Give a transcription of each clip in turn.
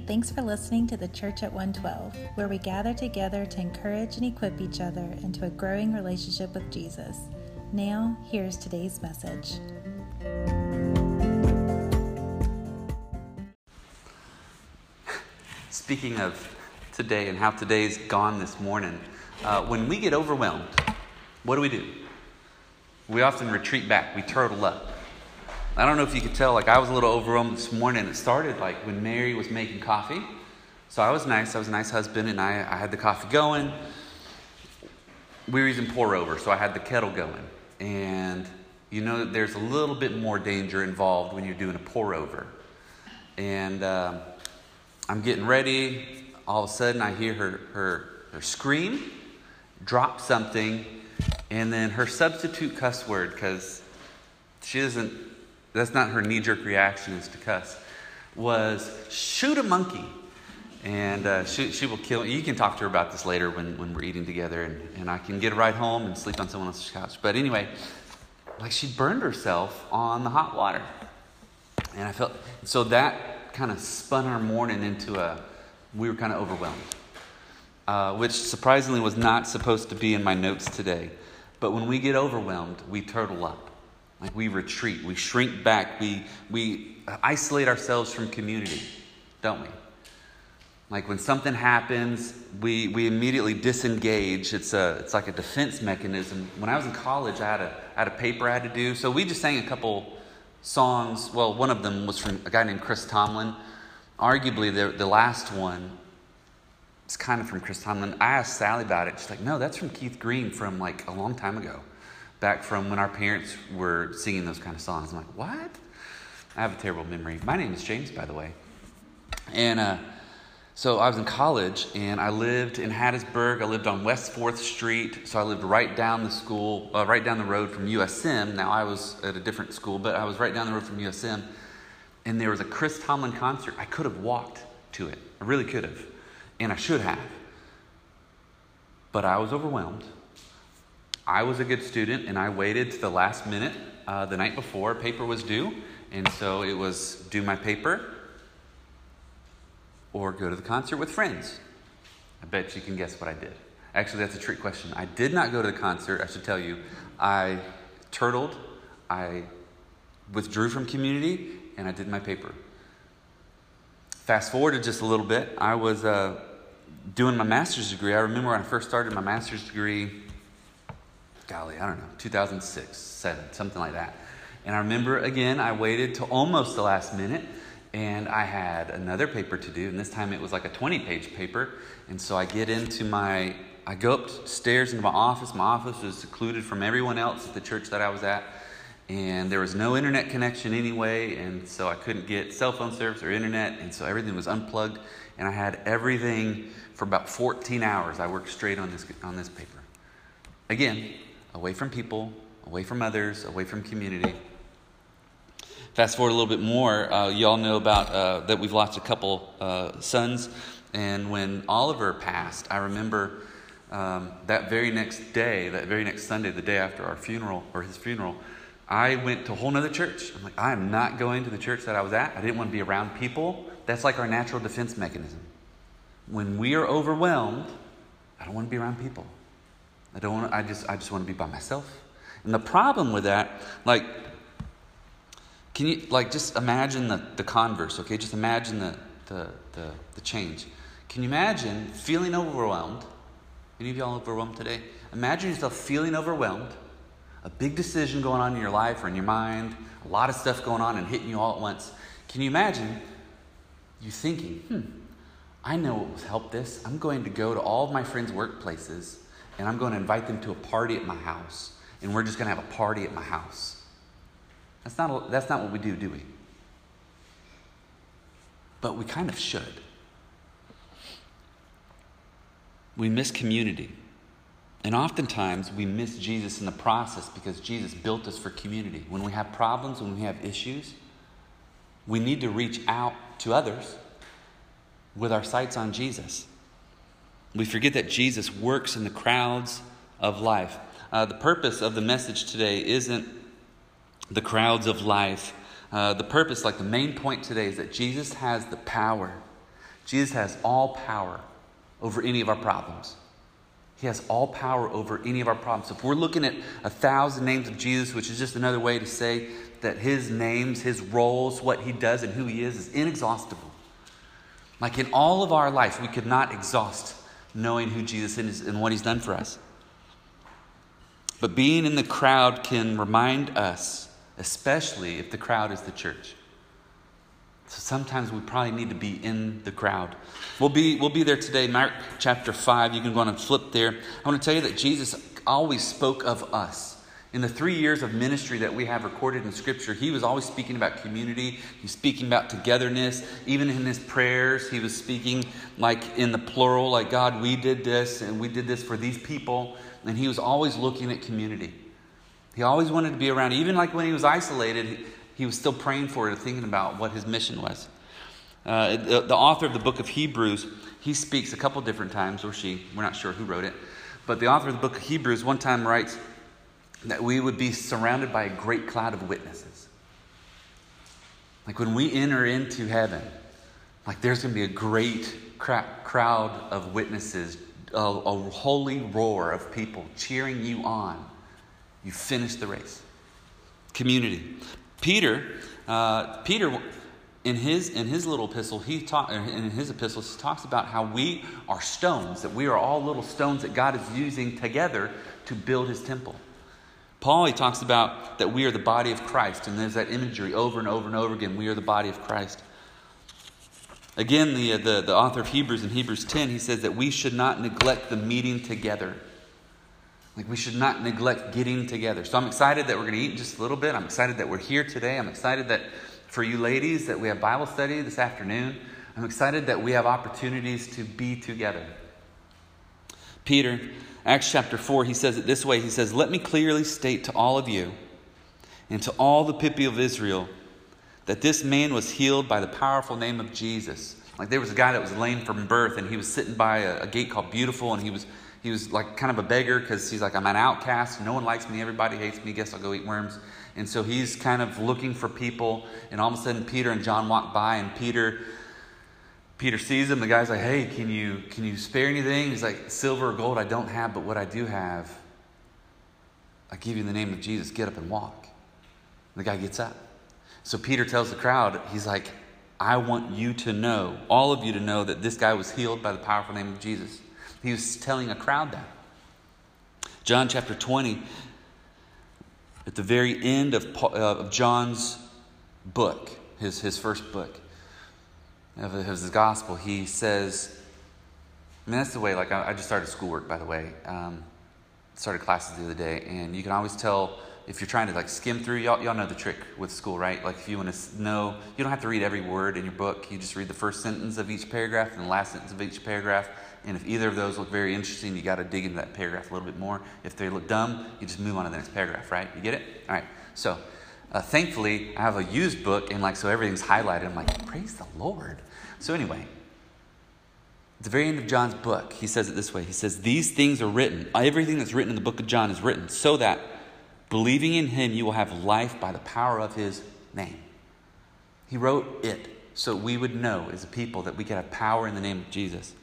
Thanks for listening to the Church at 112, where we gather together to encourage and equip each other into a growing relationship with Jesus. Now, here's today's message. Speaking of today and how today's gone this morning, uh, when we get overwhelmed, what do we do? We often retreat back, we turtle up. I don't know if you could tell, like I was a little overwhelmed this morning. It started like when Mary was making coffee. So I was nice, I was a nice husband, and I, I had the coffee going. We were using pour over, so I had the kettle going. And you know that there's a little bit more danger involved when you're doing a pour over. And uh, I'm getting ready. All of a sudden, I hear her, her, her scream, drop something, and then her substitute cuss word, because she doesn't that's not her knee jerk reaction is to cuss, was shoot a monkey. And uh, she, she will kill you. can talk to her about this later when, when we're eating together, and, and I can get a ride home and sleep on someone else's couch. But anyway, like she burned herself on the hot water. And I felt, so that kind of spun our morning into a, we were kind of overwhelmed. Uh, which surprisingly was not supposed to be in my notes today. But when we get overwhelmed, we turtle up. Like we retreat, we shrink back, we, we isolate ourselves from community, don't we? Like when something happens, we, we immediately disengage. It's, a, it's like a defense mechanism. When I was in college, I had, a, I had a paper I had to do. So we just sang a couple songs. Well, one of them was from a guy named Chris Tomlin. Arguably, the, the last one is kind of from Chris Tomlin. I asked Sally about it. She's like, no, that's from Keith Green from like a long time ago back from when our parents were singing those kind of songs. I'm like, what? I have a terrible memory. My name is James, by the way. And uh, so I was in college and I lived in Hattiesburg. I lived on West 4th Street. So I lived right down the school, uh, right down the road from USM. Now I was at a different school, but I was right down the road from USM. And there was a Chris Tomlin concert. I could have walked to it. I really could have. And I should have. But I was overwhelmed I was a good student and I waited to the last minute uh, the night before paper was due. And so it was do my paper or go to the concert with friends. I bet you can guess what I did. Actually, that's a trick question. I did not go to the concert, I should tell you. I turtled, I withdrew from community, and I did my paper. Fast forwarded just a little bit, I was uh, doing my master's degree. I remember when I first started my master's degree golly, I don't know, 2006, 7, something like that. And I remember again, I waited till almost the last minute and I had another paper to do, and this time it was like a 20 page paper. And so I get into my, I go upstairs into my office. My office was secluded from everyone else at the church that I was at, and there was no internet connection anyway, and so I couldn't get cell phone service or internet, and so everything was unplugged. And I had everything for about 14 hours. I worked straight on this, on this paper. Again, away from people, away from others, away from community. Fast forward a little bit more, uh, you all know about uh, that we've lost a couple uh, sons. And when Oliver passed, I remember um, that very next day, that very next Sunday, the day after our funeral or his funeral, I went to a whole other church. I'm like, I am not going to the church that I was at. I didn't want to be around people. That's like our natural defense mechanism. When we are overwhelmed, I don't want to be around people. I don't want I just I just want to be by myself. And the problem with that, like can you like just imagine the, the converse, okay? Just imagine the, the, the, the change. Can you imagine feeling overwhelmed? Any of y'all overwhelmed today? Imagine yourself feeling overwhelmed, a big decision going on in your life or in your mind, a lot of stuff going on and hitting you all at once. Can you imagine you thinking, hmm, I know what will help this? I'm going to go to all of my friends' workplaces and I'm going to invite them to a party at my house, and we're just going to have a party at my house. That's not, that's not what we do, do we? But we kind of should. We miss community. And oftentimes we miss Jesus in the process because Jesus built us for community. When we have problems, when we have issues, we need to reach out to others with our sights on Jesus. We forget that Jesus works in the crowds of life. Uh, the purpose of the message today isn't the crowds of life. Uh, the purpose, like the main point today, is that Jesus has the power Jesus has all power over any of our problems. He has all power over any of our problems. If we're looking at a thousand names of Jesus, which is just another way to say that his names, his roles, what he does, and who he is, is inexhaustible. Like in all of our life, we could not exhaust knowing who Jesus is and what he's done for us. But being in the crowd can remind us, especially if the crowd is the church. So sometimes we probably need to be in the crowd. We'll be, we'll be there today, Mark chapter 5. You can go on and flip there. I want to tell you that Jesus always spoke of us. In the three years of ministry that we have recorded in Scripture, he was always speaking about community. He was speaking about togetherness. Even in his prayers, he was speaking like in the plural, like, God, we did this and we did this for these people. And he was always looking at community. He always wanted to be around, even like when he was isolated, he was still praying for it, thinking about what his mission was. Uh, the, the, author of the book of Hebrews, he speaks a couple different times, or she, we're not sure who wrote it, but the author of the book of Hebrews one time writes that we would be surrounded by a great cloud of witnesses. Like when we enter into heaven, like there's going to be a great crowd of witnesses, a, a holy roar of people cheering you on. You finish the race. Community. Peter, uh, Peter, in his in his little epistle, he talk, in his epistles, he talks about how we are stones, that we are all little stones that God is using together to build His temple. Paul, he talks about that we are the body of Christ, and there's that imagery over and over and over again. We are the body of Christ. Again, the, uh, the, the author of Hebrews in Hebrews 10, he says that we should not neglect the meeting together. Like we should not neglect getting together. So I'm excited that we're going to eat just a little bit. I'm excited that we're here today. I'm excited that for you ladies that we have Bible study this afternoon. I'm excited that we have opportunities to be together. Peter, Acts chapter 4, he says it this way. He says, "Let me clearly state to all of you and to all the people of Israel that this man was healed by the powerful name of Jesus." Like there was a guy that was lame from birth and he was sitting by a, a gate called Beautiful and he was he was like kind of a beggar because he's like, I'm an outcast. No one likes me. Everybody hates me. Guess I'll go eat worms. And so he's kind of looking for people. And all of a sudden, Peter and John walk by, and Peter. Peter sees him. The guy's like, "Hey, can you can you spare anything?" He's like, "Silver or gold I don't have, but what I do have, I give you in the name of Jesus. Get up and walk." The guy gets up. So Peter tells the crowd, he's like, "I want you to know, all of you to know, that this guy was healed by the powerful name of Jesus." He was telling a crowd that. John chapter 20, at the very end of, uh, of John's book, his, his first book of his gospel, he says, I mean, that's the way, like, I, I just started schoolwork, by the way. Um, started classes the other day, and you can always tell if you're trying to like skim through, y'all, y'all know the trick with school, right? Like if you want to know, you don't have to read every word in your book. You just read the first sentence of each paragraph and the last sentence of each paragraph. And if either of those look very interesting, you got to dig into that paragraph a little bit more. If they look dumb, you just move on to the next paragraph, right? You get it? All right. So, uh, thankfully, I have a used book, and like so everything's highlighted. I'm like, praise the Lord. So anyway, at the very end of John's book, he says it this way. He says, "These things are written. Everything that's written in the book of John is written so that." Believing in him, you will have life by the power of his name. He wrote it so we would know as a people that we could have power in the name of Jesus.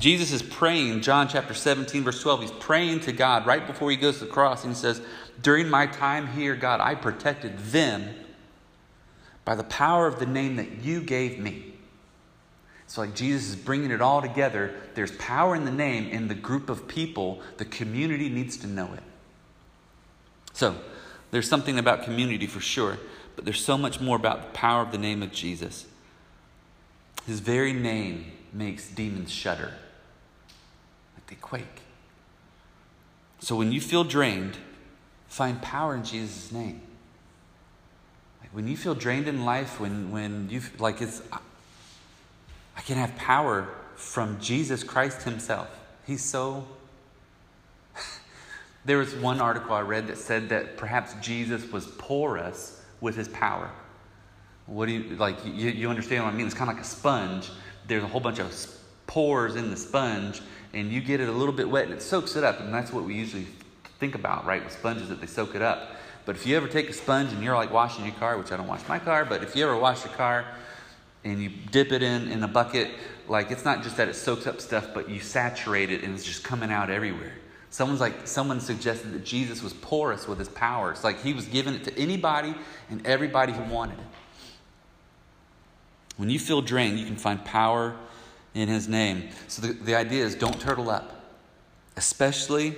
Jesus is praying, John chapter 17, verse 12. He's praying to God right before he goes to the cross, and he says, During my time here, God, I protected them by the power of the name that you gave me. So, like Jesus is bringing it all together. There's power in the name, in the group of people. The community needs to know it. So, there's something about community for sure, but there's so much more about the power of the name of Jesus. His very name makes demons shudder, like they quake. So, when you feel drained, find power in Jesus' name. Like when you feel drained in life, when, when you like it's, I can have power from Jesus Christ Himself. He's so there was one article I read that said that perhaps Jesus was porous with his power. What do you like? You, you understand what I mean? It's kind of like a sponge. There's a whole bunch of pores in the sponge, and you get it a little bit wet, and it soaks it up. And that's what we usually think about, right? With sponges, that they soak it up. But if you ever take a sponge and you're like washing your car, which I don't wash my car, but if you ever wash your car and you dip it in in a bucket like it's not just that it soaks up stuff, but you saturate it and it's just coming out everywhere. Someone's like someone suggested that Jesus was porous with his power. It's like he was giving it to anybody and everybody who wanted it. When you feel drained, you can find power in his name. So the, the idea is don't turtle up. Especially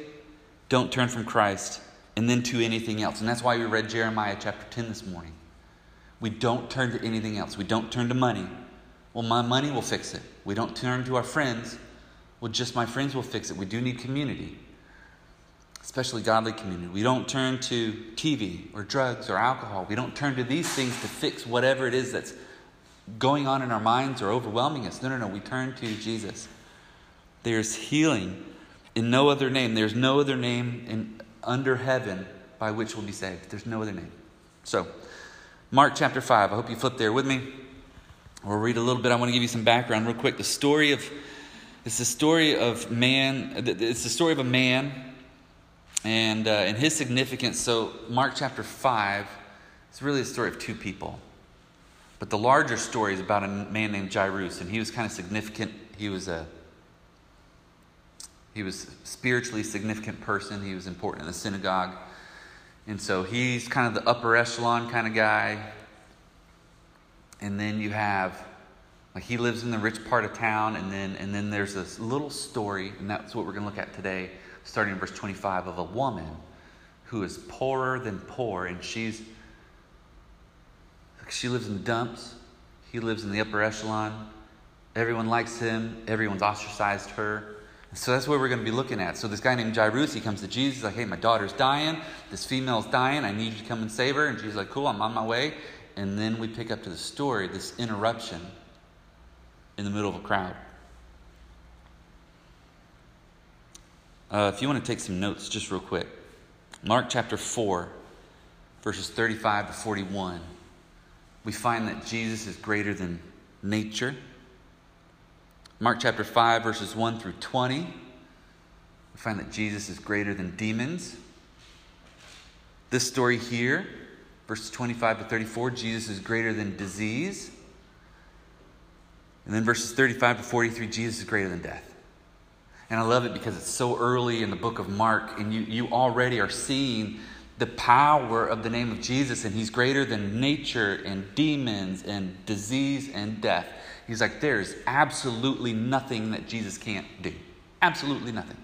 don't turn from Christ and then to anything else. And that's why we read Jeremiah chapter 10 this morning. We don't turn to anything else. We don't turn to money. Well, my money will fix it. We don't turn to our friends. Well, just my friends will fix it. We do need community, especially godly community. We don't turn to TV or drugs or alcohol. We don't turn to these things to fix whatever it is that's going on in our minds or overwhelming us. No, no, no. We turn to Jesus. There's healing in no other name. There's no other name in, under heaven by which we'll be saved. There's no other name. So, Mark chapter 5. I hope you flip there with me. We'll read a little bit. I want to give you some background real quick. The story of it's the story of man. It's the story of a man, and uh, and his significance. So Mark chapter five. is really a story of two people, but the larger story is about a man named Jairus, and he was kind of significant. He was a he was a spiritually significant person. He was important in the synagogue, and so he's kind of the upper echelon kind of guy. And then you have like he lives in the rich part of town, and then and then there's this little story, and that's what we're going to look at today, starting in verse 25, of a woman who is poorer than poor, and she's she lives in dumps. He lives in the upper echelon. Everyone likes him. Everyone's ostracized her. So that's what we're going to be looking at. So this guy named Jairus, he comes to Jesus, like, hey, my daughter's dying. This female's dying. I need you to come and save her. And Jesus like, cool, I'm on my way. And then we pick up to the story, this interruption in the middle of a crowd. Uh, if you want to take some notes, just real quick. Mark chapter 4, verses 35 to 41, we find that Jesus is greater than nature. Mark chapter 5, verses 1 through 20, we find that Jesus is greater than demons. This story here Verses 25 to 34, Jesus is greater than disease. And then verses 35 to 43, Jesus is greater than death. And I love it because it's so early in the book of Mark, and you, you already are seeing the power of the name of Jesus, and he's greater than nature and demons and disease and death. He's like, there's absolutely nothing that Jesus can't do. Absolutely nothing.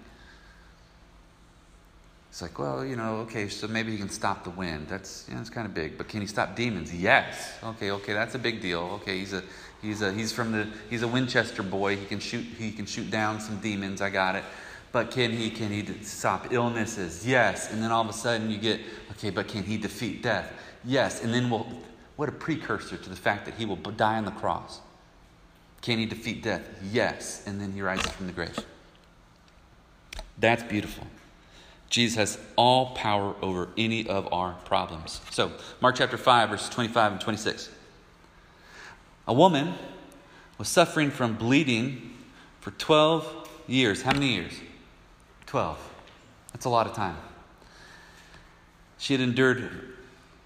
It's like, well, you know, okay, so maybe he can stop the wind. That's you know, it's kind of big, but can he stop demons? Yes. Okay, okay, that's a big deal. Okay, he's a he's a he's from the he's a Winchester boy. He can shoot he can shoot down some demons. I got it. But can he can he stop illnesses? Yes. And then all of a sudden you get okay, but can he defeat death? Yes. And then we'll what a precursor to the fact that he will die on the cross. Can he defeat death? Yes. And then he rises from the grave. That's beautiful. Jesus has all power over any of our problems. So, Mark chapter 5, verses 25 and 26. A woman was suffering from bleeding for 12 years. How many years? 12. That's a lot of time. She had endured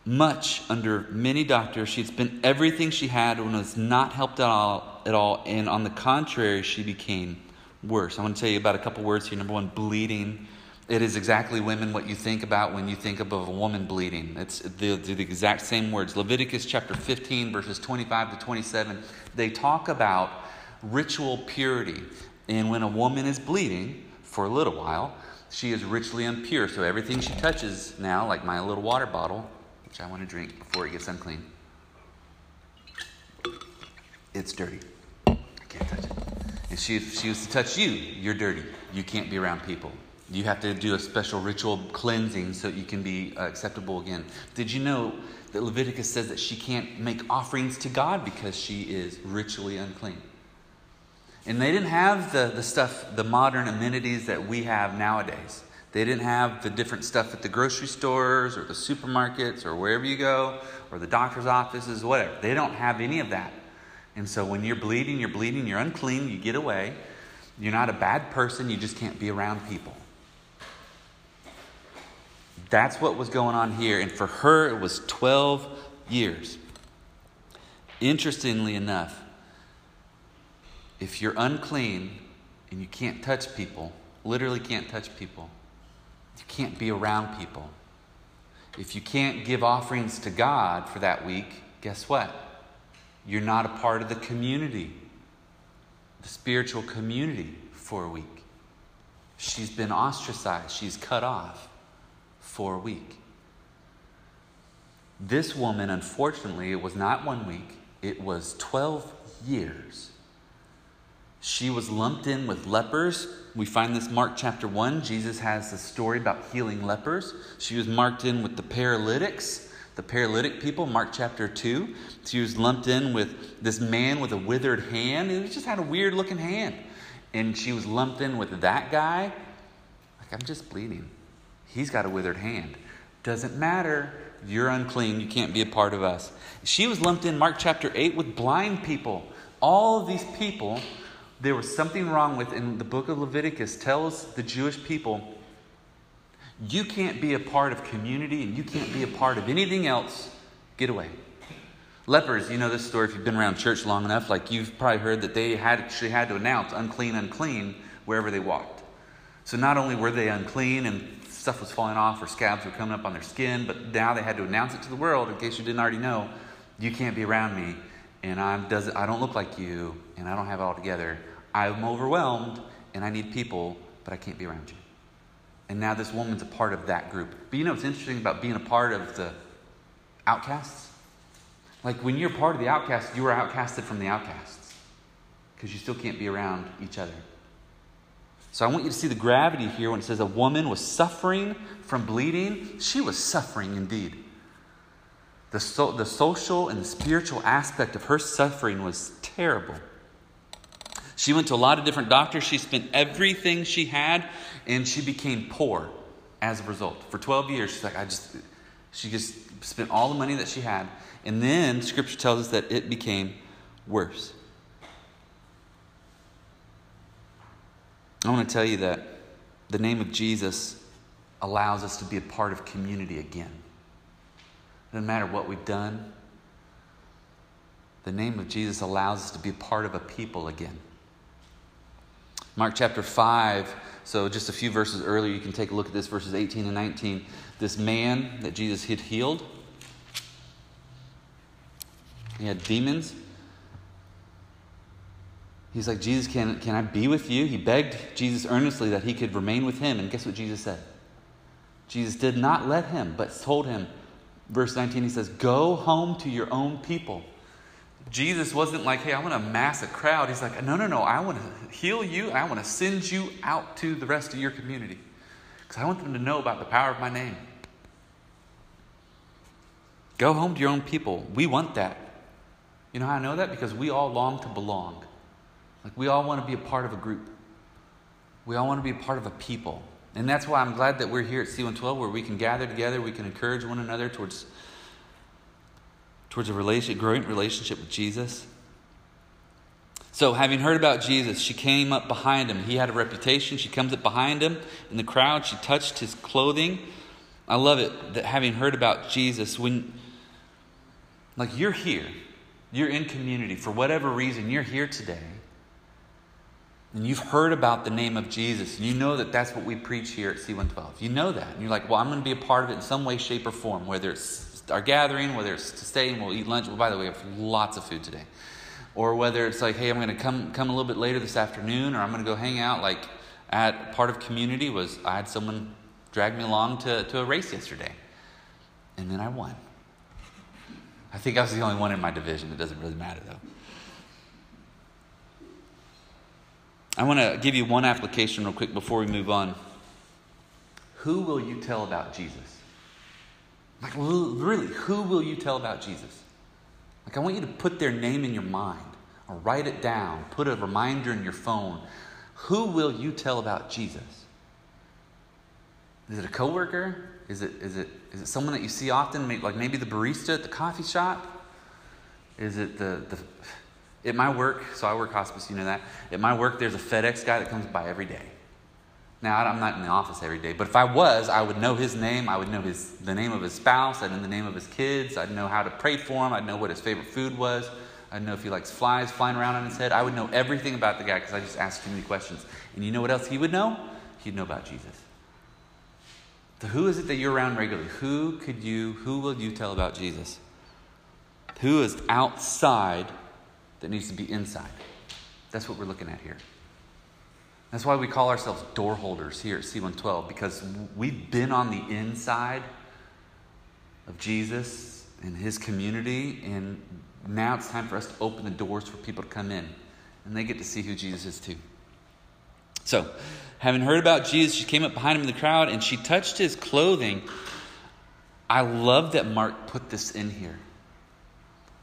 much under many doctors. She had spent everything she had and was not helped at all, at all. And on the contrary, she became worse. I want to tell you about a couple words here. Number one, bleeding it is exactly women what you think about when you think of a woman bleeding. It's the, the exact same words. Leviticus chapter 15, verses 25 to 27, they talk about ritual purity. And when a woman is bleeding for a little while, she is ritually impure. So everything she touches now, like my little water bottle, which I want to drink before it gets unclean, it's dirty. Can't touch it. And she, if she was to touch you, you're dirty. You can't be around people. You have to do a special ritual cleansing so you can be uh, acceptable again. Did you know that Leviticus says that she can't make offerings to God because she is ritually unclean? And they didn't have the, the stuff, the modern amenities that we have nowadays. They didn't have the different stuff at the grocery stores or the supermarkets or wherever you go or the doctor's offices, whatever. They don't have any of that. And so when you're bleeding, you're bleeding, you're unclean, you get away. You're not a bad person, you just can't be around people. That's what was going on here. And for her, it was 12 years. Interestingly enough, if you're unclean and you can't touch people, literally can't touch people, you can't be around people. If you can't give offerings to God for that week, guess what? You're not a part of the community, the spiritual community for a week. She's been ostracized, she's cut off for a week. This woman, unfortunately, it was not one week, it was 12 years. She was lumped in with lepers. We find this Mark chapter 1. Jesus has a story about healing lepers. She was marked in with the paralytics, the paralytic people, Mark chapter 2. She was lumped in with this man with a withered hand. And he just had a weird looking hand. And she was lumped in with that guy. Like, I'm just bleeding. He's got a withered hand. Doesn't matter. You're unclean. You can't be a part of us. She was lumped in, Mark chapter 8, with blind people. All of these people, there was something wrong with, in the book of Leviticus, tells the Jewish people, you can't be a part of community and you can't be a part of anything else. Get away. Lepers, you know this story if you've been around church long enough, like you've probably heard that they had actually had to announce unclean, unclean wherever they walked. So not only were they unclean and stuff was falling off or scabs were coming up on their skin, but now they had to announce it to the world in case you didn't already know, you can't be around me and I'm does I don't look like you and I don't have it all together. I'm overwhelmed and I need people, but I can't be around you. And now this woman's a part of that group. But you know what's interesting about being a part of the outcasts? Like when you're part of the outcasts, you are outcasted from the outcasts because you still can't be around each other. So I want you to see the gravity here when it says a woman was suffering from bleeding. She was suffering indeed. The, so, the social and the spiritual aspect of her suffering was terrible. She went to a lot of different doctors. She spent everything she had, and she became poor as a result. For 12 years, she's like, I just, she just spent all the money that she had. And then scripture tells us that it became worse. I want to tell you that the name of Jesus allows us to be a part of community again. It doesn't matter what we've done, the name of Jesus allows us to be a part of a people again. Mark chapter 5, so just a few verses earlier, you can take a look at this, verses 18 and 19. This man that Jesus had healed, he had demons. He's like, Jesus, can, can I be with you? He begged Jesus earnestly that he could remain with him. And guess what Jesus said? Jesus did not let him, but told him, verse 19, he says, Go home to your own people. Jesus wasn't like, hey, I want to mass a crowd. He's like, no, no, no, I want to heal you and I want to send you out to the rest of your community because I want them to know about the power of my name. Go home to your own people. We want that. You know how I know that? Because we all long to belong. Like we all want to be a part of a group. We all want to be a part of a people. And that's why I'm glad that we're here at C112 where we can gather together, we can encourage one another towards, towards a growing relationship with Jesus. So, having heard about Jesus, she came up behind him. He had a reputation. She comes up behind him in the crowd. She touched his clothing. I love it that having heard about Jesus, when, like, you're here, you're in community, for whatever reason, you're here today and you've heard about the name of Jesus, and you know that that's what we preach here at C112. You know that. And you're like, well, I'm going to be a part of it in some way, shape, or form, whether it's our gathering, whether it's to stay and we'll eat lunch. Well, by the way, we have lots of food today. Or whether it's like, hey, I'm going to come, come a little bit later this afternoon, or I'm going to go hang out. Like, at part of community was I had someone drag me along to, to a race yesterday, and then I won. I think I was the only one in my division. It doesn't really matter, though. I want to give you one application real quick before we move on. Who will you tell about Jesus? Like, really, who will you tell about Jesus? Like, I want you to put their name in your mind or write it down, put a reminder in your phone. Who will you tell about Jesus? Is it a coworker? Is it, is it, is it someone that you see often, like maybe the barista at the coffee shop? Is it the, the at my work, so I work hospice, you know that. At my work, there's a FedEx guy that comes by every day. Now, I'm not in the office every day, but if I was, I would know his name. I would know his, the name of his spouse. I'd know the name of his kids. I'd know how to pray for him. I'd know what his favorite food was. I'd know if he likes flies flying around on his head. I would know everything about the guy because I just asked too many questions. And you know what else he would know? He'd know about Jesus. So who is it that you're around regularly? Who could you, who will you tell about Jesus? Who is outside that needs to be inside? That's what we're looking at here. That's why we call ourselves door holders here at C112 because we've been on the inside of Jesus and his community, and now it's time for us to open the doors for people to come in and they get to see who Jesus is too. So, having heard about Jesus, she came up behind him in the crowd and she touched his clothing. I love that Mark put this in here.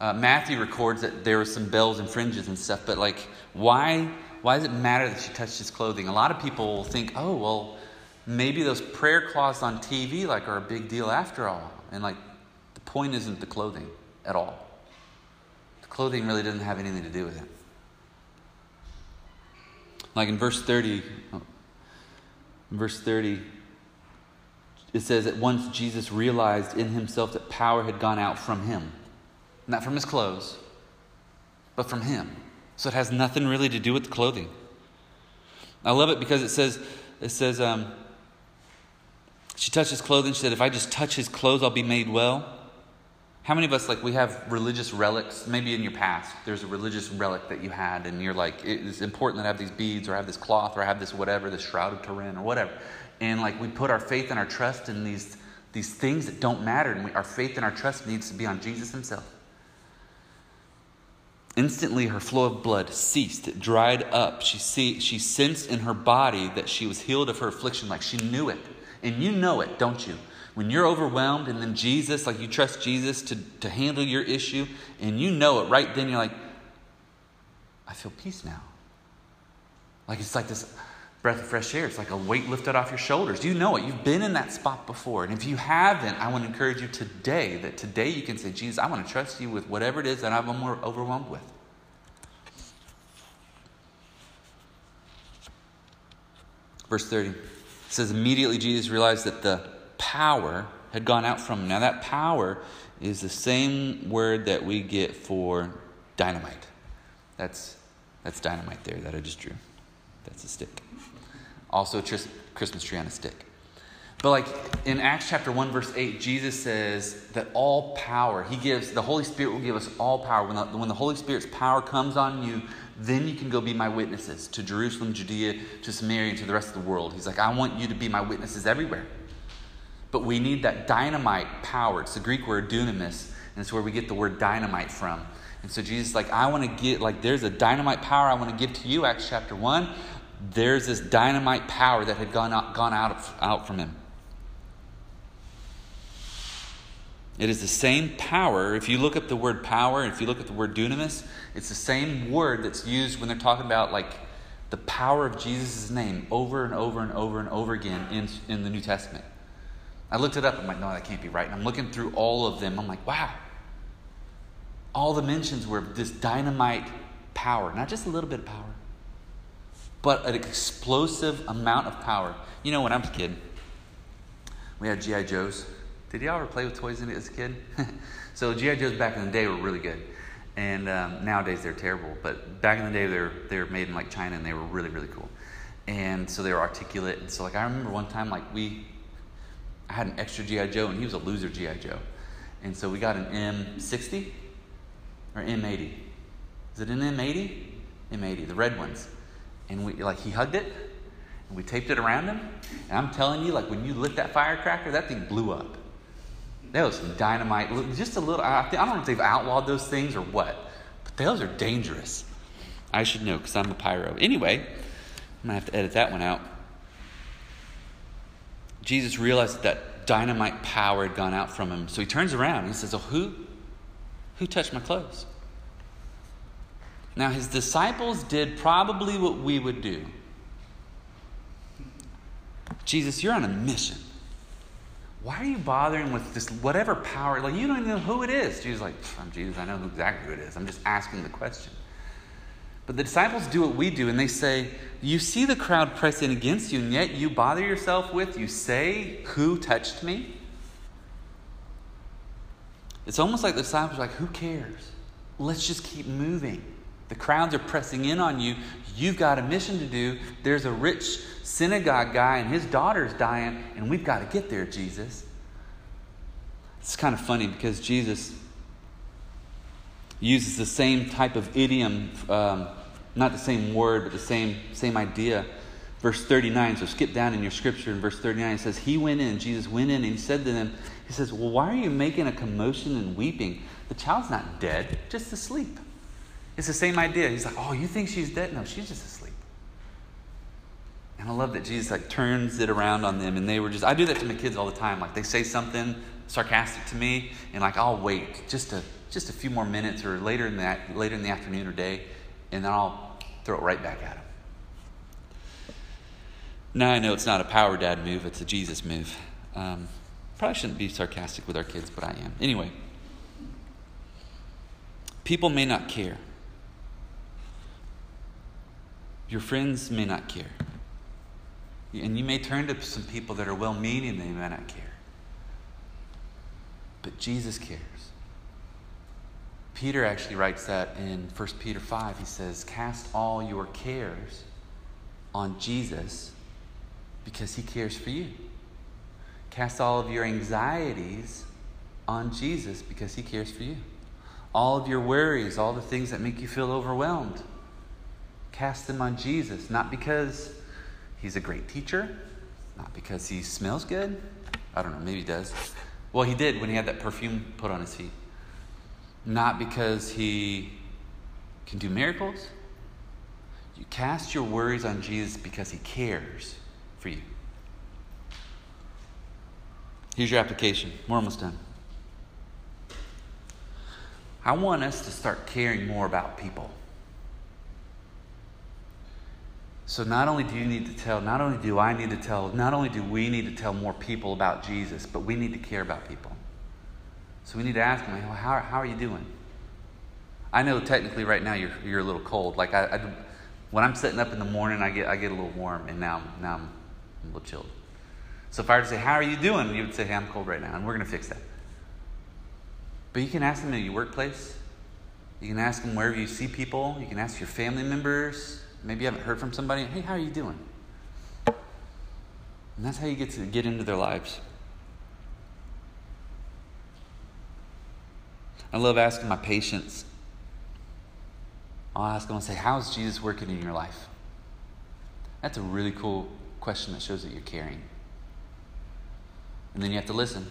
Uh, Matthew records that there were some bells and fringes and stuff, but like, why? Why does it matter that she touched his clothing? A lot of people will think, oh, well, maybe those prayer cloths on TV like are a big deal after all. And like, the point isn't the clothing at all. The clothing really doesn't have anything to do with it. Like in verse 30, in verse 30, it says that once Jesus realized in himself that power had gone out from him, not from his clothes, but from him. So it has nothing really to do with the clothing. I love it because it says, it says, um, she touched his clothing. She said, If I just touch his clothes, I'll be made well. How many of us, like, we have religious relics? Maybe in your past, there's a religious relic that you had, and you're like, it's important that I have these beads, or I have this cloth, or I have this whatever, this shroud of Turin, or whatever. And, like, we put our faith and our trust in these, these things that don't matter, and we, our faith and our trust needs to be on Jesus himself. Instantly, her flow of blood ceased, it dried up. She, see, she sensed in her body that she was healed of her affliction, like she knew it. And you know it, don't you? When you're overwhelmed and then Jesus, like you trust Jesus to, to handle your issue, and you know it right then, you're like, I feel peace now. Like it's like this breath of fresh air. It's like a weight lifted off your shoulders. You know it. You've been in that spot before. And if you haven't, I want to encourage you today that today you can say, Jesus, I want to trust you with whatever it is that I'm overwhelmed with. Verse 30 it says, Immediately Jesus realized that the power had gone out from him. Now, that power is the same word that we get for dynamite. That's, that's dynamite there that I just drew. That's a stick. Also, tris- Christmas tree on a stick. But, like in Acts chapter 1, verse 8, Jesus says that all power, He gives, the Holy Spirit will give us all power. When the, when the Holy Spirit's power comes on you, then you can go be my witnesses to Jerusalem, Judea, to Samaria, and to the rest of the world. He's like, I want you to be my witnesses everywhere. But we need that dynamite power. It's the Greek word dunamis, and it's where we get the word dynamite from. And so Jesus like, I want to get, like, there's a dynamite power I want to give to you, Acts chapter 1. There's this dynamite power that had gone out, gone out, of, out from him. It is the same power. If you look up the word power, if you look at the word dunamis, it's the same word that's used when they're talking about like the power of Jesus' name over and over and over and over again in, in the New Testament. I looked it up. I'm like, no, that can't be right. And I'm looking through all of them. I'm like, wow. All the mentions were this dynamite power, not just a little bit of power, but an explosive amount of power. You know, when I was a kid, we had G.I. Joes. Did y'all ever play with toys as a kid? so G.I. Joes back in the day were really good. And um, nowadays they're terrible. But back in the day, they were, they were made in like China and they were really, really cool. And so they were articulate. And so, like, I remember one time, like, we, I had an extra G.I. Joe, and he was a loser G.I. Joe. And so we got an M60 or M80. Is it an M80? M80, the red ones. And we like he hugged it, and we taped it around him. And I'm telling you, like when you lit that firecracker, that thing blew up. That was some dynamite. Just a little. I, I don't know if they've outlawed those things or what, but those are dangerous. I should know because I'm a pyro. Anyway, I'm gonna have to edit that one out. Jesus realized that dynamite power had gone out from him. So he turns around and he says, Oh, who? Who touched my clothes? Now, his disciples did probably what we would do. Jesus, you're on a mission. Why are you bothering with this whatever power? Like, you don't even know who it is. Jesus like, I'm Jesus, I know exactly who it is. I'm just asking the question. But the disciples do what we do, and they say, You see the crowd pressing against you, and yet you bother yourself with, you say, Who touched me? It's almost like the disciples are like, Who cares? let's just keep moving. The crowds are pressing in on you. You've got a mission to do. There's a rich synagogue guy, and his daughter's dying, and we've got to get there, Jesus. It's kind of funny because Jesus uses the same type of idiom, um, not the same word, but the same, same idea. Verse 39, so skip down in your scripture in verse 39, it says, He went in, Jesus went in, and he said to them, He says, Well, why are you making a commotion and weeping? The child's not dead, just asleep. It's the same idea. He's like, Oh, you think she's dead? No, she's just asleep. And I love that Jesus like turns it around on them, and they were just. I do that to my kids all the time. Like they say something sarcastic to me, and like I'll wait just a just a few more minutes or later in that later in the afternoon or day, and then I'll throw it right back at them. Now I know it's not a power dad move; it's a Jesus move. Um, probably shouldn't be sarcastic with our kids, but I am. Anyway, people may not care. Your friends may not care. And you may turn to some people that are well meaning, they may not care. But Jesus cares. Peter actually writes that in 1 Peter 5. He says, Cast all your cares on Jesus because he cares for you. Cast all of your anxieties on Jesus because he cares for you. All of your worries, all the things that make you feel overwhelmed, cast them on Jesus, not because he's a great teacher, not because he smells good. I don't know, maybe he does. Well, he did when he had that perfume put on his feet. Not because he can do miracles. You cast your worries on Jesus because he cares for you. Here's your application. We're almost done. I want us to start caring more about people. So, not only do you need to tell, not only do I need to tell, not only do we need to tell more people about Jesus, but we need to care about people. So, we need to ask them, well, how, how are you doing? I know technically right now you're, you're a little cold. Like, I, I, when I'm sitting up in the morning, I get, I get a little warm, and now, now I'm a little chilled. So, if I were to say, How are you doing? you would say, Hey, I'm cold right now, and we're going to fix that. But you can ask them in your workplace. You can ask them wherever you see people. You can ask your family members. Maybe you haven't heard from somebody. Hey, how are you doing? And that's how you get to get into their lives. I love asking my patients. I'll ask them and say, How's Jesus working in your life? That's a really cool question that shows that you're caring. And then you have to listen.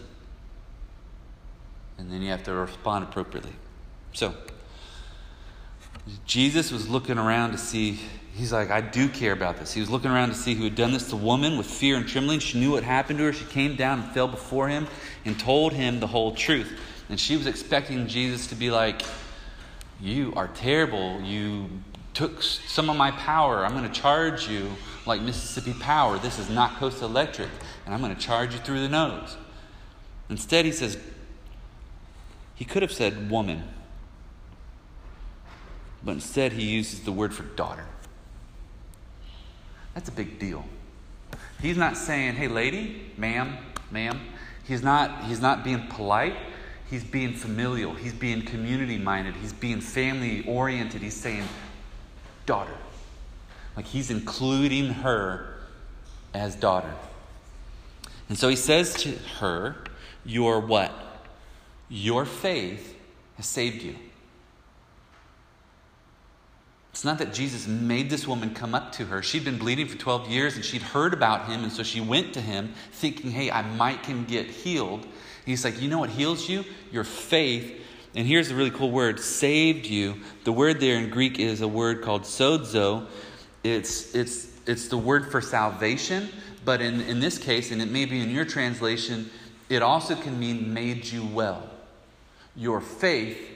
And then you have to respond appropriately. So, Jesus was looking around to see, he's like, I do care about this. He was looking around to see who had done this. The woman, with fear and trembling, she knew what happened to her. She came down and fell before him and told him the whole truth. And she was expecting Jesus to be like, You are terrible. You took some of my power. I'm going to charge you like Mississippi Power. This is not Coast Electric. And I'm going to charge you through the nose. Instead, he says, He could have said woman. But instead, he uses the word for daughter. That's a big deal. He's not saying, hey, lady, ma'am, ma'am. He's not, he's not being polite. He's being familial. He's being community minded. He's being family oriented. He's saying, daughter. Like he's including her as daughter. And so he says to her, Your what? Your faith has saved you. It's not that Jesus made this woman come up to her. She'd been bleeding for 12 years and she'd heard about him, and so she went to him thinking, hey, I might can get healed. He's like, you know what heals you? Your faith. And here's a really cool word saved you. The word there in Greek is a word called sozo. It's, it's, it's the word for salvation, but in, in this case, and it may be in your translation, it also can mean made you well. Your faith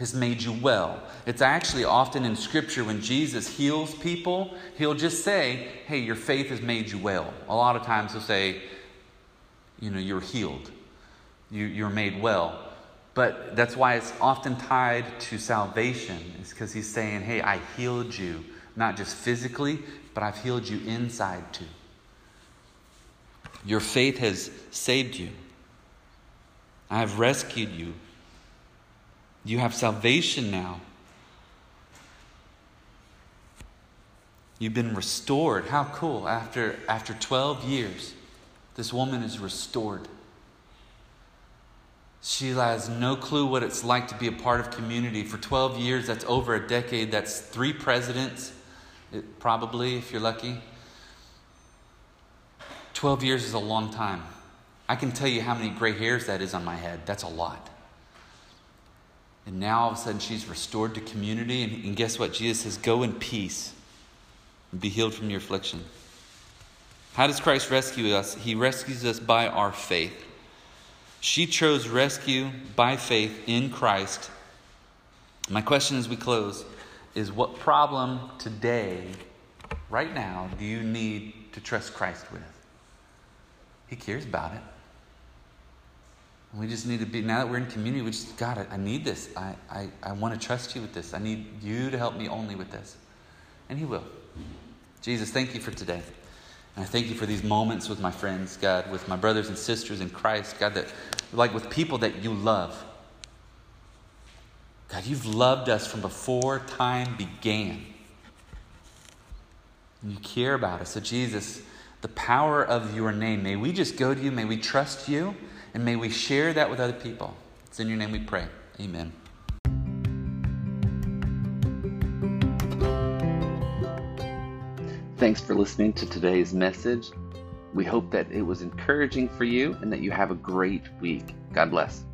has made you well. It's actually often in Scripture when Jesus heals people, he'll just say, Hey, your faith has made you well. A lot of times he'll say, You know, you're healed, you, you're made well. But that's why it's often tied to salvation, is because he's saying, Hey, I healed you, not just physically, but I've healed you inside too. Your faith has saved you. I have rescued you You have salvation now. You've been restored. How cool. After, after 12 years, this woman is restored. She has no clue what it's like to be a part of community. For 12 years, that's over a decade. That's three presidents, probably, if you're lucky. 12 years is a long time. I can tell you how many gray hairs that is on my head. That's a lot. And now all of a sudden she's restored to community. And, and guess what? Jesus says, Go in peace and be healed from your affliction. How does Christ rescue us? He rescues us by our faith. She chose rescue by faith in Christ. My question as we close is what problem today, right now, do you need to trust Christ with? He cares about it. We just need to be, now that we're in community, we just, God, I, I need this. I, I, I want to trust you with this. I need you to help me only with this. And He will. Jesus, thank you for today. And I thank you for these moments with my friends, God, with my brothers and sisters in Christ, God, that like with people that you love. God, you've loved us from before time began. And you care about us. So, Jesus, the power of your name, may we just go to you, may we trust you, and may we share that with other people. It's in your name we pray. Amen. Thanks for listening to today's message. We hope that it was encouraging for you and that you have a great week. God bless.